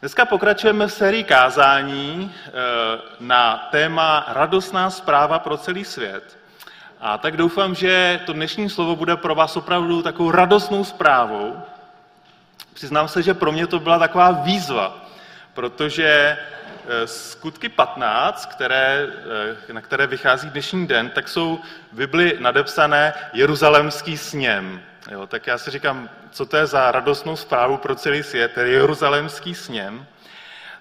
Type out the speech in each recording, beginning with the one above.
Dneska pokračujeme v sérii kázání eh, na téma Radostná zpráva pro celý svět. A tak doufám, že to dnešní slovo bude pro vás opravdu takovou radostnou zprávou. Přiznám se, že pro mě to byla taková výzva, protože eh, skutky 15, které, eh, na které vychází dnešní den, tak jsou v Bibli nadepsané Jeruzalemský sněm. Jo, tak já si říkám, co to je za radostnou zprávu pro celý svět, tedy Jeruzalemský sněm.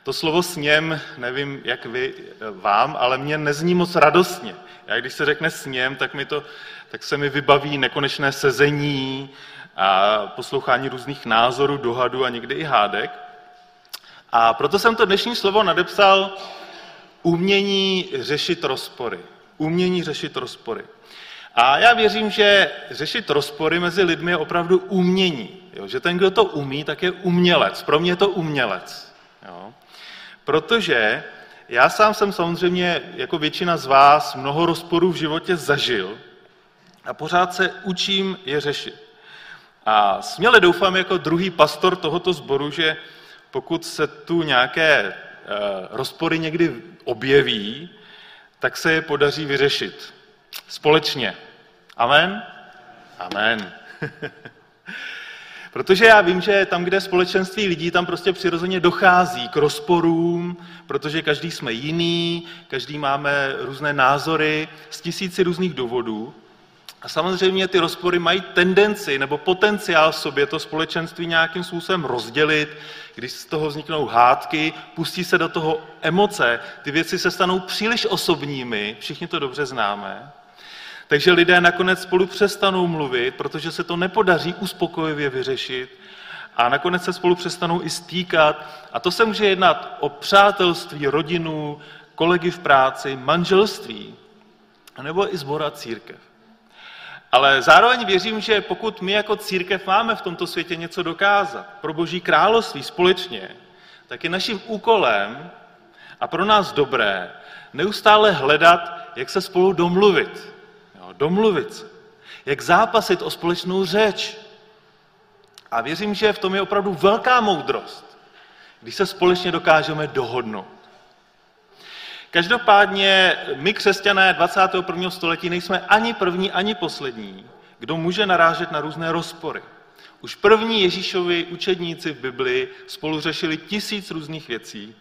To slovo sněm, nevím, jak vy, vám, ale mě nezní moc radostně. Já když se řekne sněm, tak, mi to, tak se mi vybaví nekonečné sezení a poslouchání různých názorů, dohadů a někdy i hádek. A proto jsem to dnešní slovo nadepsal umění řešit rozpory. Umění řešit rozpory. A já věřím, že řešit rozpory mezi lidmi je opravdu umění. Jo? Že ten, kdo to umí, tak je umělec. Pro mě je to umělec. Jo? Protože já sám jsem samozřejmě, jako většina z vás, mnoho rozporů v životě zažil a pořád se učím je řešit. A směle doufám jako druhý pastor tohoto sboru, že pokud se tu nějaké e, rozpory někdy objeví, tak se je podaří vyřešit společně. Amen? Amen. Protože já vím, že tam, kde společenství lidí, tam prostě přirozeně dochází k rozporům, protože každý jsme jiný, každý máme různé názory z tisíci různých důvodů. A samozřejmě ty rozpory mají tendenci nebo potenciál v sobě to společenství nějakým způsobem rozdělit, když z toho vzniknou hádky, pustí se do toho emoce, ty věci se stanou příliš osobními, všichni to dobře známe. Takže lidé nakonec spolu přestanou mluvit, protože se to nepodaří uspokojivě vyřešit a nakonec se spolu přestanou i stýkat. A to se může jednat o přátelství, rodinu, kolegy v práci, manželství, nebo i zbora církev. Ale zároveň věřím, že pokud my jako církev máme v tomto světě něco dokázat pro Boží království společně, tak je naším úkolem a pro nás dobré neustále hledat, jak se spolu domluvit domluvit se, jak zápasit o společnou řeč. A věřím, že v tom je opravdu velká moudrost, když se společně dokážeme dohodnout. Každopádně my, křesťané 21. století, nejsme ani první, ani poslední, kdo může narážet na různé rozpory. Už první Ježíšovi učedníci v Bibli spolu řešili tisíc různých věcí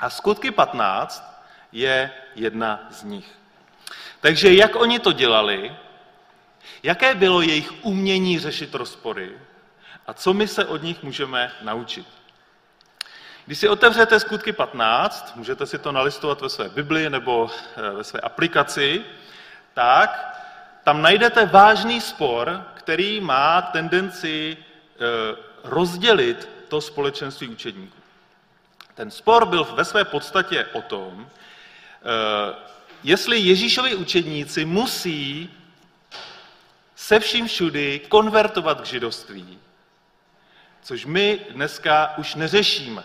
a skutky 15 je jedna z nich. Takže jak oni to dělali, jaké bylo jejich umění řešit rozpory a co my se od nich můžeme naučit. Když si otevřete skutky 15, můžete si to nalistovat ve své Bibli nebo eh, ve své aplikaci, tak tam najdete vážný spor, který má tendenci eh, rozdělit to společenství učedníků. Ten spor byl ve své podstatě o tom, eh, jestli Ježíšovi učedníci musí se vším všudy konvertovat k židovství, což my dneska už neřešíme.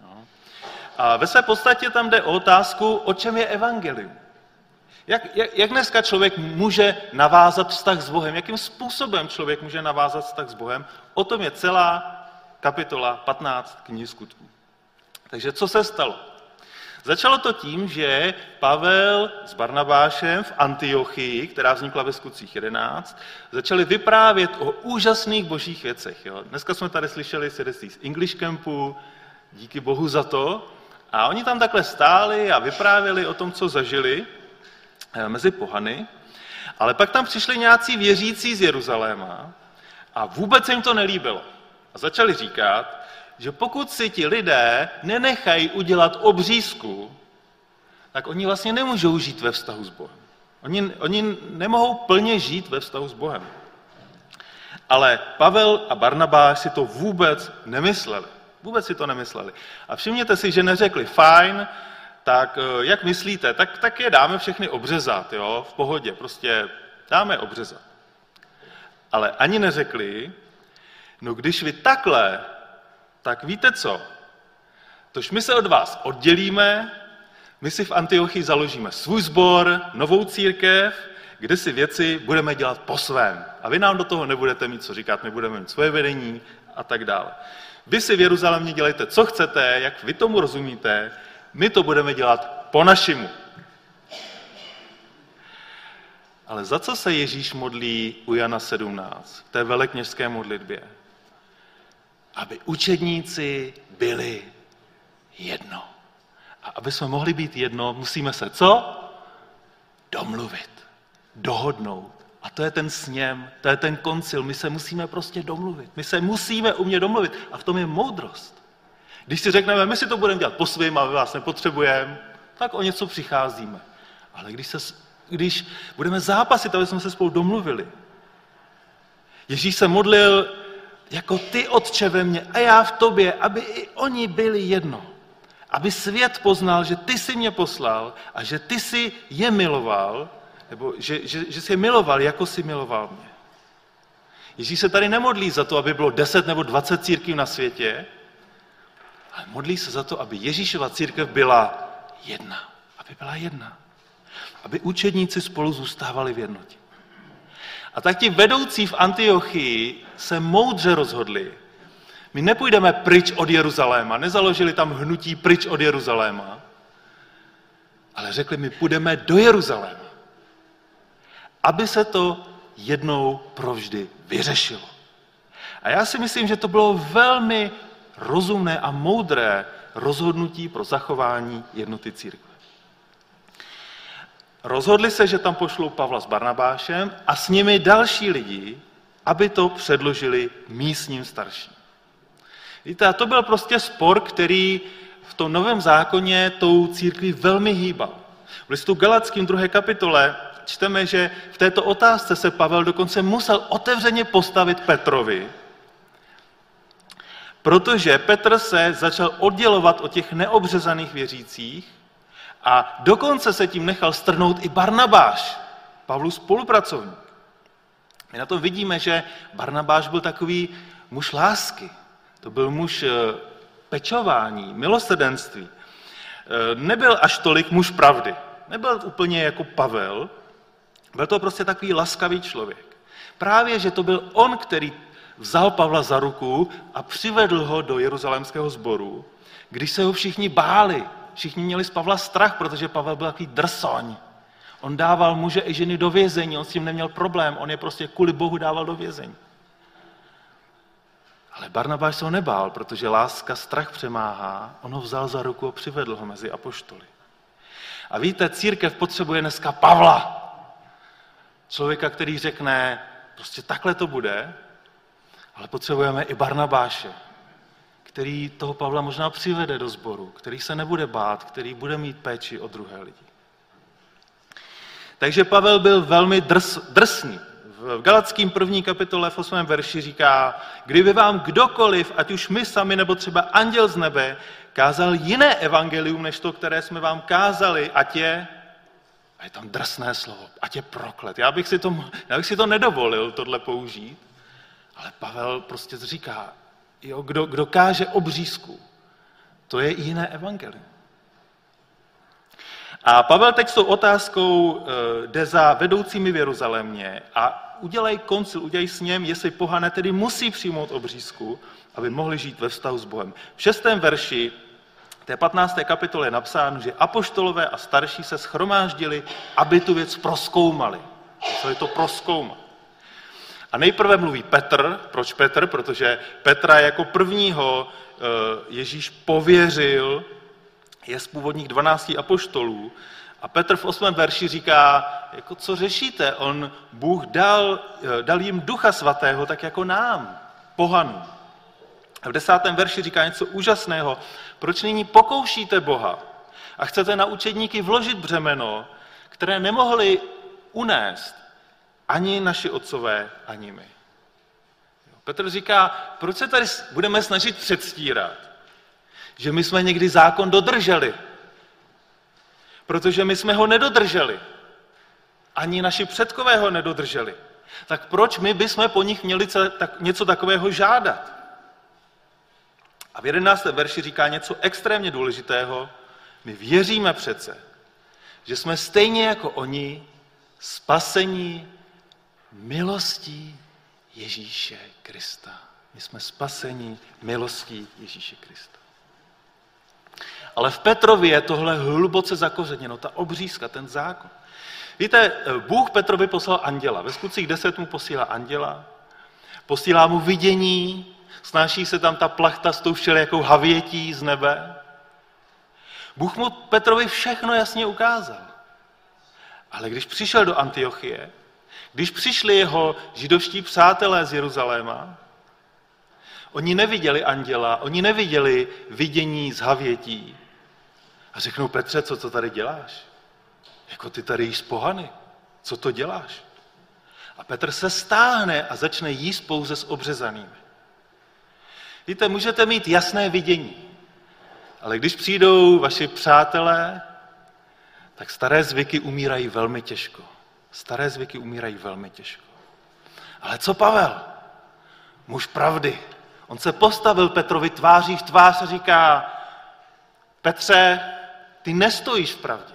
No. A ve své podstatě tam jde o otázku, o čem je evangelium. Jak, jak, jak dneska člověk může navázat vztah s Bohem? Jakým způsobem člověk může navázat vztah s Bohem? O tom je celá kapitola 15 knih skutků. Takže co se stalo? Začalo to tím, že Pavel s Barnabášem v Antiochii, která vznikla ve skutcích 11, začali vyprávět o úžasných božích věcech. Jo. Dneska jsme tady slyšeli svědectví z English Campu, díky bohu za to. A oni tam takhle stáli a vyprávěli o tom, co zažili eh, mezi pohany. Ale pak tam přišli nějací věřící z Jeruzaléma a vůbec jim to nelíbilo. A začali říkat, že pokud si ti lidé nenechají udělat obřízku, tak oni vlastně nemůžou žít ve vztahu s Bohem. Oni, oni nemohou plně žít ve vztahu s Bohem. Ale Pavel a Barnabáš si to vůbec nemysleli. Vůbec si to nemysleli. A všimněte si, že neřekli, fajn, tak eh, jak myslíte, tak, tak je dáme všechny obřezat, jo, v pohodě, prostě dáme obřezat. Ale ani neřekli, no když vy takhle tak víte co? Tož my se od vás oddělíme, my si v Antiochii založíme svůj sbor, novou církev, kde si věci budeme dělat po svém. A vy nám do toho nebudete mít co říkat, my budeme mít svoje vedení a tak dále. Vy si v Jeruzalémě dělejte, co chcete, jak vy tomu rozumíte, my to budeme dělat po našimu. Ale za co se Ježíš modlí u Jana 17, v té velekněžské modlitbě? Aby učedníci byli jedno. A aby jsme mohli být jedno, musíme se co? Domluvit, dohodnout. A to je ten sněm, to je ten koncil. My se musíme prostě domluvit. My se musíme umět domluvit. A v tom je moudrost. Když si řekneme, my si to budeme dělat po svým a my vás nepotřebujeme, tak o něco přicházíme. Ale když, se, když budeme zápasit, aby jsme se spolu domluvili. Ježíš se modlil jako ty otče ve mně a já v tobě, aby i oni byli jedno. Aby svět poznal, že ty jsi mě poslal a že ty jsi je miloval, nebo že, že, že jsi je miloval, jako jsi miloval mě. Ježíš se tady nemodlí za to, aby bylo 10 nebo 20 církví na světě, ale modlí se za to, aby Ježíšova církev byla jedna. Aby byla jedna. Aby učedníci spolu zůstávali v jednotě. A tak ti vedoucí v Antiochii se moudře rozhodli, my nepůjdeme pryč od Jeruzaléma, nezaložili tam hnutí pryč od Jeruzaléma, ale řekli, my půjdeme do Jeruzaléma, aby se to jednou provždy vyřešilo. A já si myslím, že to bylo velmi rozumné a moudré rozhodnutí pro zachování jednoty církve. Rozhodli se, že tam pošlou Pavla s Barnabášem a s nimi další lidi, aby to předložili místním starším. Víte, a to byl prostě spor, který v tom novém zákoně tou církví velmi hýbal. V listu Galackým druhé kapitole čteme, že v této otázce se Pavel dokonce musel otevřeně postavit Petrovi, protože Petr se začal oddělovat od těch neobřezaných věřících a dokonce se tím nechal strnout i Barnabáš, Pavlu spolupracovník. My na tom vidíme, že Barnabáš byl takový muž lásky, to byl muž eh, pečování, milosrdenství. Eh, nebyl až tolik muž pravdy. Nebyl úplně jako Pavel, byl to prostě takový laskavý člověk. Právě, že to byl on, který vzal Pavla za ruku a přivedl ho do jeruzalémského sboru, když se ho všichni báli. Všichni měli z Pavla strach, protože Pavel byl takový drsoň. On dával muže i ženy do vězení, on s tím neměl problém, on je prostě kvůli Bohu dával do vězení. Ale Barnabáš se ho nebál, protože láska strach přemáhá, on ho vzal za ruku a přivedl ho mezi apoštoly. A víte, církev potřebuje dneska Pavla. Člověka, který řekne, prostě takhle to bude, ale potřebujeme i Barnabáše, který toho Pavla možná přivede do sboru, který se nebude bát, který bude mít péči o druhé lidi. Takže Pavel byl velmi drs, drsný. V Galackým první kapitole v 8. verši říká, kdyby vám kdokoliv, ať už my sami nebo třeba anděl z nebe, kázal jiné evangelium, než to, které jsme vám kázali, ať je, a je tam drsné slovo, ať je proklet. Já bych si to, já bych si to nedovolil, tohle použít, ale Pavel prostě říká, jo, kdo, kdo káže obřízku, to je jiné evangelium. A Pavel teď s tou otázkou eh, jde za vedoucími v Jeruzalémě a udělají koncil, udělají s něm, jestli pohané tedy musí přijmout obřízku, aby mohli žít ve vztahu s Bohem. V šestém verši té 15. kapitole je napsáno, že apoštolové a starší se schromáždili, aby tu věc proskoumali. Co je to proskoumat? A nejprve mluví Petr. Proč Petr? Protože Petra jako prvního eh, Ježíš pověřil, je z původních 12 apoštolů. A Petr v 8. verši říká, jako co řešíte? On, Bůh dal, eh, dal jim ducha svatého, tak jako nám, pohanu. A v desátém verši říká něco úžasného. Proč nyní pokoušíte Boha a chcete na učedníky vložit břemeno, které nemohli unést ani naši otcové, ani my. Petr říká, proč se tady budeme snažit předstírat, že my jsme někdy zákon dodrželi, protože my jsme ho nedodrželi. Ani naši předkové ho nedodrželi. Tak proč my bychom po nich měli něco takového žádat? A v 11. verši říká něco extrémně důležitého. My věříme přece, že jsme stejně jako oni spasení milostí Ježíše Krista. My jsme spaseni milostí Ježíše Krista. Ale v Petrovi je tohle hluboce zakořeněno, ta obřízka, ten zákon. Víte, Bůh Petrovi poslal anděla. Ve skutcích 10 mu posílá anděla, posílá mu vidění, snáší se tam ta plachta s tou všelijakou havětí z nebe. Bůh mu Petrovi všechno jasně ukázal. Ale když přišel do Antiochie, když přišli jeho židovští přátelé z Jeruzaléma, oni neviděli anděla, oni neviděli vidění z havětí. A řeknou, Petře, co to tady děláš? Jako ty tady jíš pohany. Co to děláš? A Petr se stáhne a začne jíst pouze s obřezanými. Víte, můžete mít jasné vidění, ale když přijdou vaši přátelé, tak staré zvyky umírají velmi těžko. Staré zvyky umírají velmi těžko. Ale co Pavel? Muž pravdy. On se postavil Petrovi tváří v tvář a říká, Petře, ty nestojíš v pravdě.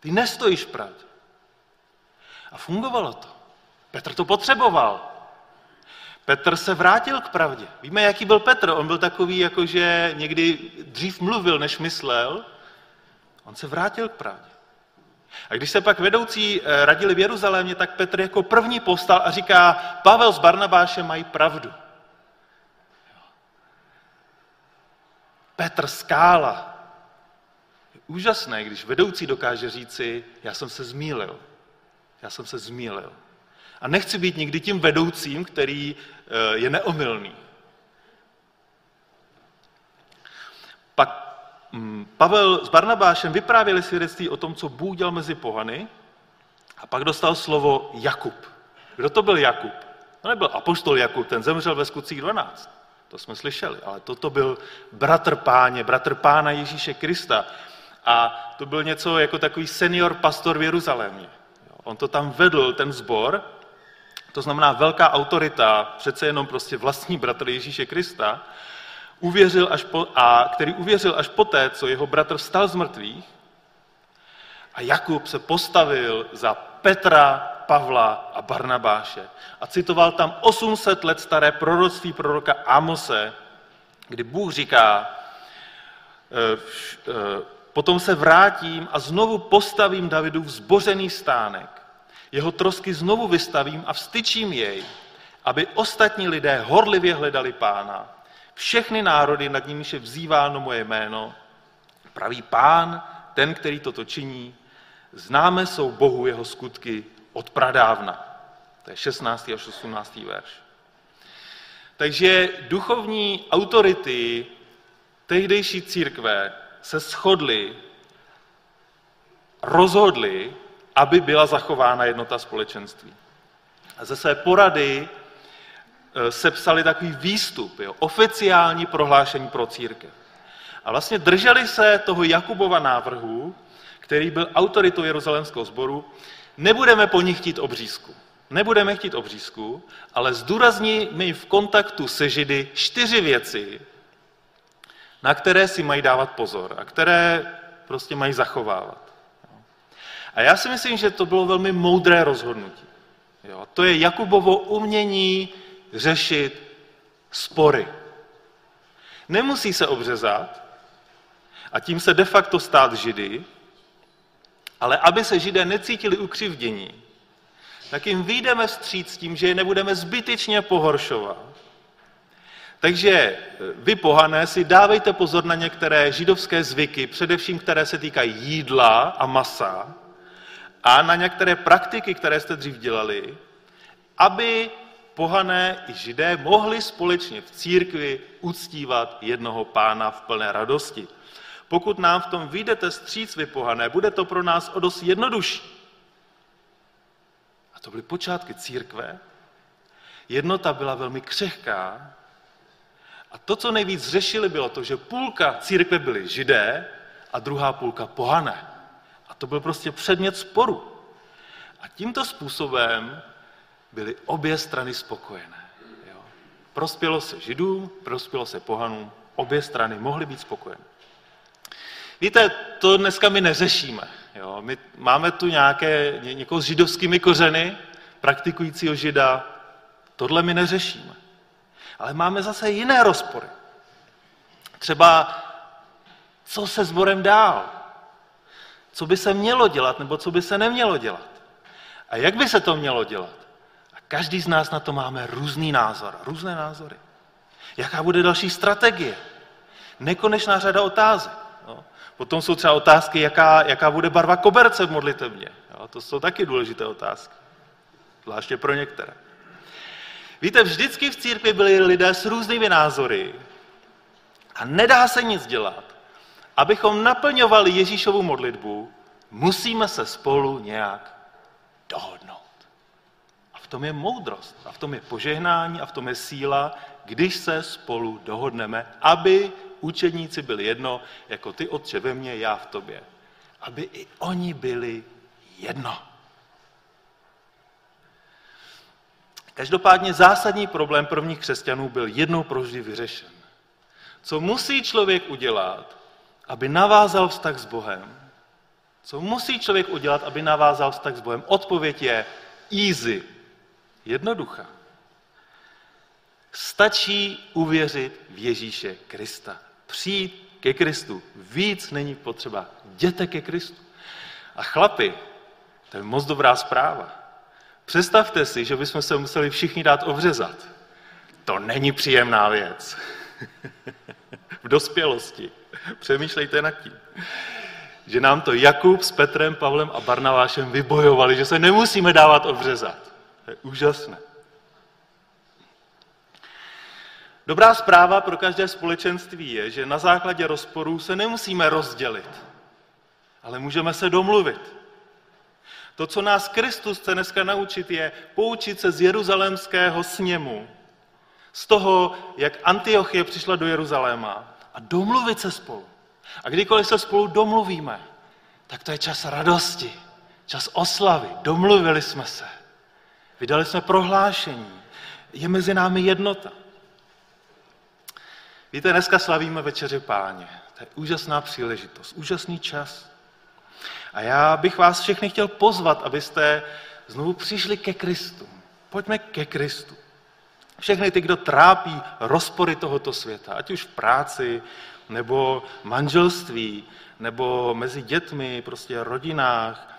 Ty nestojíš v pravdě. A fungovalo to. Petr to potřeboval. Petr se vrátil k pravdě. Víme, jaký byl Petr. On byl takový, jako že někdy dřív mluvil, než myslel. On se vrátil k pravdě. A když se pak vedoucí eh, radili v Jeruzalémě, tak Petr jako první postal a říká, Pavel s Barnabášem mají pravdu. Petr skála. Je úžasné, když vedoucí dokáže říci, já jsem se zmílil. Já jsem se zmílil. A nechci být nikdy tím vedoucím, který eh, je neomylný. Pak Pavel s Barnabášem vyprávěli svědectví o tom, co Bůh dělal mezi pohany a pak dostal slovo Jakub. Kdo to byl Jakub? To nebyl apoštol Jakub, ten zemřel ve skutcích 12. To jsme slyšeli, ale toto byl bratr páně, bratr pána Ježíše Krista. A to byl něco jako takový senior pastor v Jeruzalémě. On to tam vedl, ten zbor, to znamená velká autorita, přece jenom prostě vlastní bratr Ježíše Krista, uvěřil až po, a který uvěřil až poté, co jeho bratr vstal z mrtvých a Jakub se postavil za Petra, Pavla a Barnabáše a citoval tam 800 let staré proroctví proroka Amose, kdy Bůh říká, e, e, potom se vrátím a znovu postavím Davidu vzbořený stánek. Jeho trosky znovu vystavím a vstyčím jej, aby ostatní lidé horlivě hledali pána. Všechny národy, nad nimiž je vzýváno moje jméno, pravý pán, ten, který toto činí, známe jsou Bohu jeho skutky od pradávna. To je 16. až 18. verš. Takže duchovní autority tehdejší církve se shodly, rozhodli, aby byla zachována jednota společenství. A ze své porady sepsali takový výstup, jo, oficiální prohlášení pro církev. A vlastně drželi se toho Jakubova návrhu, který byl autoritou Jeruzalémského sboru, nebudeme po nich chtít obřízku. Nebudeme chtít obřízku, ale zdůrazníme v kontaktu se Židy čtyři věci, na které si mají dávat pozor a které prostě mají zachovávat. A já si myslím, že to bylo velmi moudré rozhodnutí. Jo, to je Jakubovo umění řešit spory. Nemusí se obřezat a tím se de facto stát židy, ale aby se židé necítili ukřivdění, tak jim vyjdeme vstříc tím, že je nebudeme zbytečně pohoršovat. Takže vy, pohané, si dávejte pozor na některé židovské zvyky, především které se týkají jídla a masa, a na některé praktiky, které jste dřív dělali, aby pohané i židé mohli společně v církvi uctívat jednoho pána v plné radosti. Pokud nám v tom vyjdete stříc vy pohané, bude to pro nás o dost jednodušší. A to byly počátky církve. Jednota byla velmi křehká. A to, co nejvíc řešili, bylo to, že půlka církve byly židé a druhá půlka pohané to byl prostě předmět sporu. A tímto způsobem byly obě strany spokojené. Jo. Prospělo se židům, prospělo se pohanům, obě strany mohly být spokojené. Víte, to dneska my neřešíme. Jo. My máme tu nějaké, někoho s židovskými kořeny, praktikujícího žida, tohle my neřešíme. Ale máme zase jiné rozpory. Třeba, co se sborem dál? Co by se mělo dělat, nebo co by se nemělo dělat? A jak by se to mělo dělat? Každý z nás na to máme různý názor, různé názory. Jaká bude další strategie? Nekonečná řada otázek. No. Potom jsou třeba otázky, jaká, jaká bude barva koberce v modlitevně. Jo. To jsou taky důležité otázky. Zvláště pro některé. Víte, vždycky v církvi byli lidé s různými názory a nedá se nic dělat. Abychom naplňovali Ježíšovu modlitbu, musíme se spolu nějak dohodnout. V tom je moudrost, a v tom je požehnání, a v tom je síla, když se spolu dohodneme, aby učedníci byli jedno, jako ty otče ve mně, já v tobě. Aby i oni byli jedno. Každopádně zásadní problém prvních křesťanů byl jednou provždy vyřešen. Co musí člověk udělat, aby navázal vztah s Bohem? Co musí člověk udělat, aby navázal vztah s Bohem? Odpověď je easy, jednoduchá. Stačí uvěřit v Ježíše Krista. Přijít ke Kristu. Víc není potřeba. Jděte ke Kristu. A chlapi, to je moc dobrá zpráva. Představte si, že bychom se museli všichni dát obřezat. To není příjemná věc. v dospělosti. Přemýšlejte nad tím. Že nám to Jakub s Petrem, Pavlem a Barnavášem vybojovali, že se nemusíme dávat obřezat. To je úžasné. Dobrá zpráva pro každé společenství je, že na základě rozporů se nemusíme rozdělit, ale můžeme se domluvit. To, co nás Kristus chce dneska naučit, je poučit se z jeruzalémského sněmu, z toho, jak Antiochie přišla do Jeruzaléma a domluvit se spolu. A kdykoliv se spolu domluvíme, tak to je čas radosti, čas oslavy. Domluvili jsme se. Vydali jsme prohlášení. Je mezi námi jednota. Víte, dneska slavíme večeři páně. To je úžasná příležitost, úžasný čas. A já bych vás všechny chtěl pozvat, abyste znovu přišli ke Kristu. Pojďme ke Kristu. Všechny ty, kdo trápí rozpory tohoto světa, ať už v práci, nebo manželství, nebo mezi dětmi, prostě rodinách,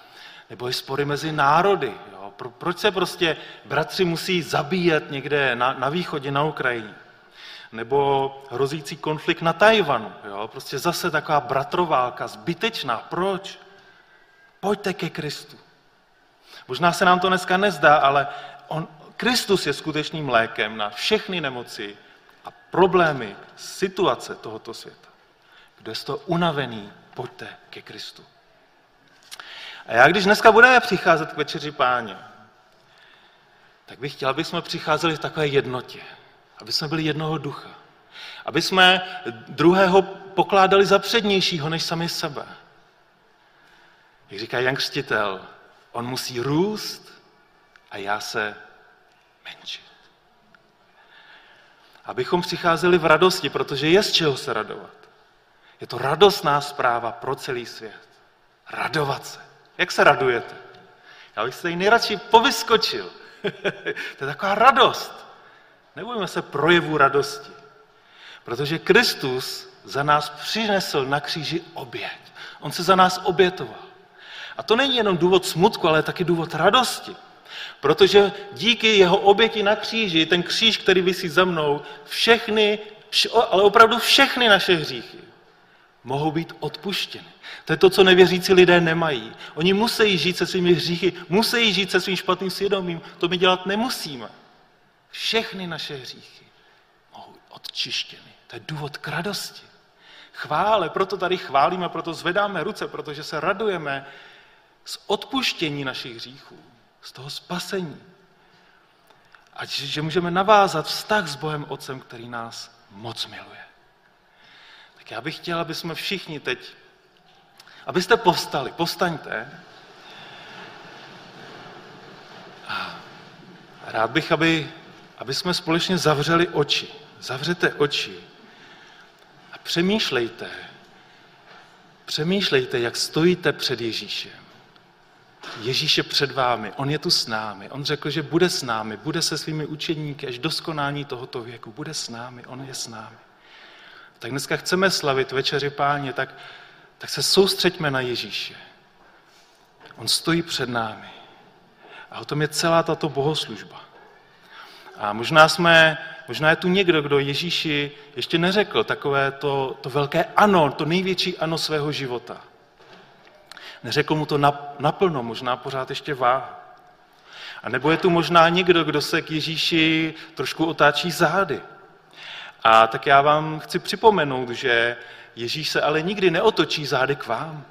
nebo i spory mezi národy. Jo? Pro, proč se prostě bratři musí zabíjet někde na, na východě, na Ukrajině? Nebo hrozící konflikt na Tajvanu. Jo? Prostě zase taková bratroválka, zbytečná. Proč? Pojďte ke Kristu. Možná se nám to dneska nezdá, ale on, Kristus je skutečným lékem na všechny nemoci a problémy, situace tohoto světa. Kdo je z toho unavený, pojďte ke Kristu. A já, když dneska budeme přicházet k večeři páně, tak bych chtěl, aby jsme přicházeli v takové jednotě, aby jsme byli jednoho ducha, aby jsme druhého pokládali za přednějšího než sami sebe. Jak říká Jan Křtitel, on musí růst a já se menšit. Abychom přicházeli v radosti, protože je z čeho se radovat. Je to radostná zpráva pro celý svět. Radovat se. Jak se radujete? Já bych se jí nejradši povyskočil. to je taková radost. Nebojme se projevu radosti. Protože Kristus za nás přinesl na kříži oběť. On se za nás obětoval. A to není jenom důvod smutku, ale taky důvod radosti. Protože díky jeho oběti na kříži, ten kříž, který vysí za mnou, všechny, ale opravdu všechny naše hříchy mohou být odpuštěny. To je to, co nevěřící lidé nemají. Oni musí žít se svými hříchy, musí žít se svým špatným svědomím. To my dělat nemusíme. Všechny naše hříchy mohou být odčištěny. To je důvod k radosti. Chvále, proto tady chválíme, proto zvedáme ruce, protože se radujeme z odpuštění našich hříchů z toho spasení. A že můžeme navázat vztah s Bohem Otcem, který nás moc miluje. Tak já bych chtěl, aby jsme všichni teď, abyste povstali. A rád bych, aby, aby jsme společně zavřeli oči. Zavřete oči a přemýšlejte. Přemýšlejte, jak stojíte před Ježíšem. Ježíš je před vámi, on je tu s námi. On řekl, že bude s námi, bude se svými učeníky až do skonání tohoto věku. Bude s námi, on je s námi. Tak dneska chceme slavit večeři páně, tak, tak se soustřeďme na Ježíše. On stojí před námi. A o tom je celá tato bohoslužba. A možná jsme, možná je tu někdo, kdo Ježíši ještě neřekl takové to, to velké ano, to největší ano svého života. Neřekl mu to naplno, možná pořád ještě váha. A nebo je tu možná někdo, kdo se k Ježíši trošku otáčí zády. A tak já vám chci připomenout, že Ježíš se ale nikdy neotočí zády k vám.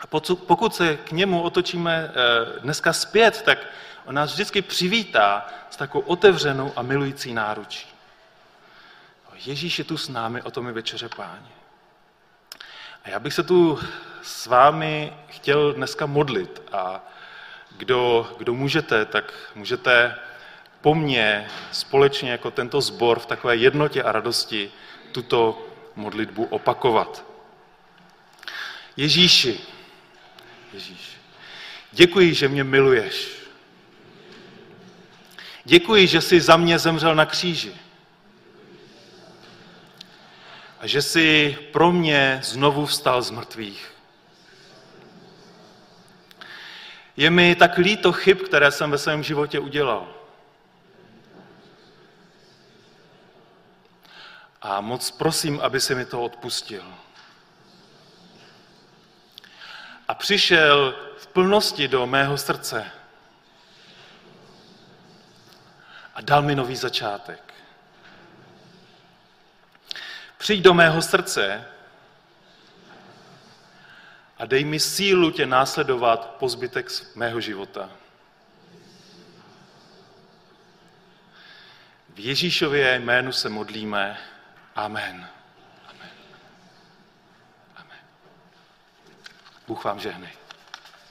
A pokud se k němu otočíme eh, dneska zpět, tak on nás vždycky přivítá s takovou otevřenou a milující náručí. Ježíš je tu s námi, o tom je večeře páně. A já bych se tu s vámi chtěl dneska modlit a kdo, kdo můžete, tak můžete po mně společně jako tento sbor v takové jednotě a radosti tuto modlitbu opakovat. Ježíši, Ježíš, děkuji, že mě miluješ. Děkuji, že jsi za mě zemřel na kříži. A že jsi pro mě znovu vstal z mrtvých. Je mi tak líto chyb, které jsem ve svém životě udělal. A moc prosím, aby si mi to odpustil. A přišel v plnosti do mého srdce a dal mi nový začátek. Přijď do mého srdce a dej mi sílu tě následovat po zbytek mého života. V Ježíšově jménu se modlíme. Amen. Amen. Amen. Bůh vám žehnej.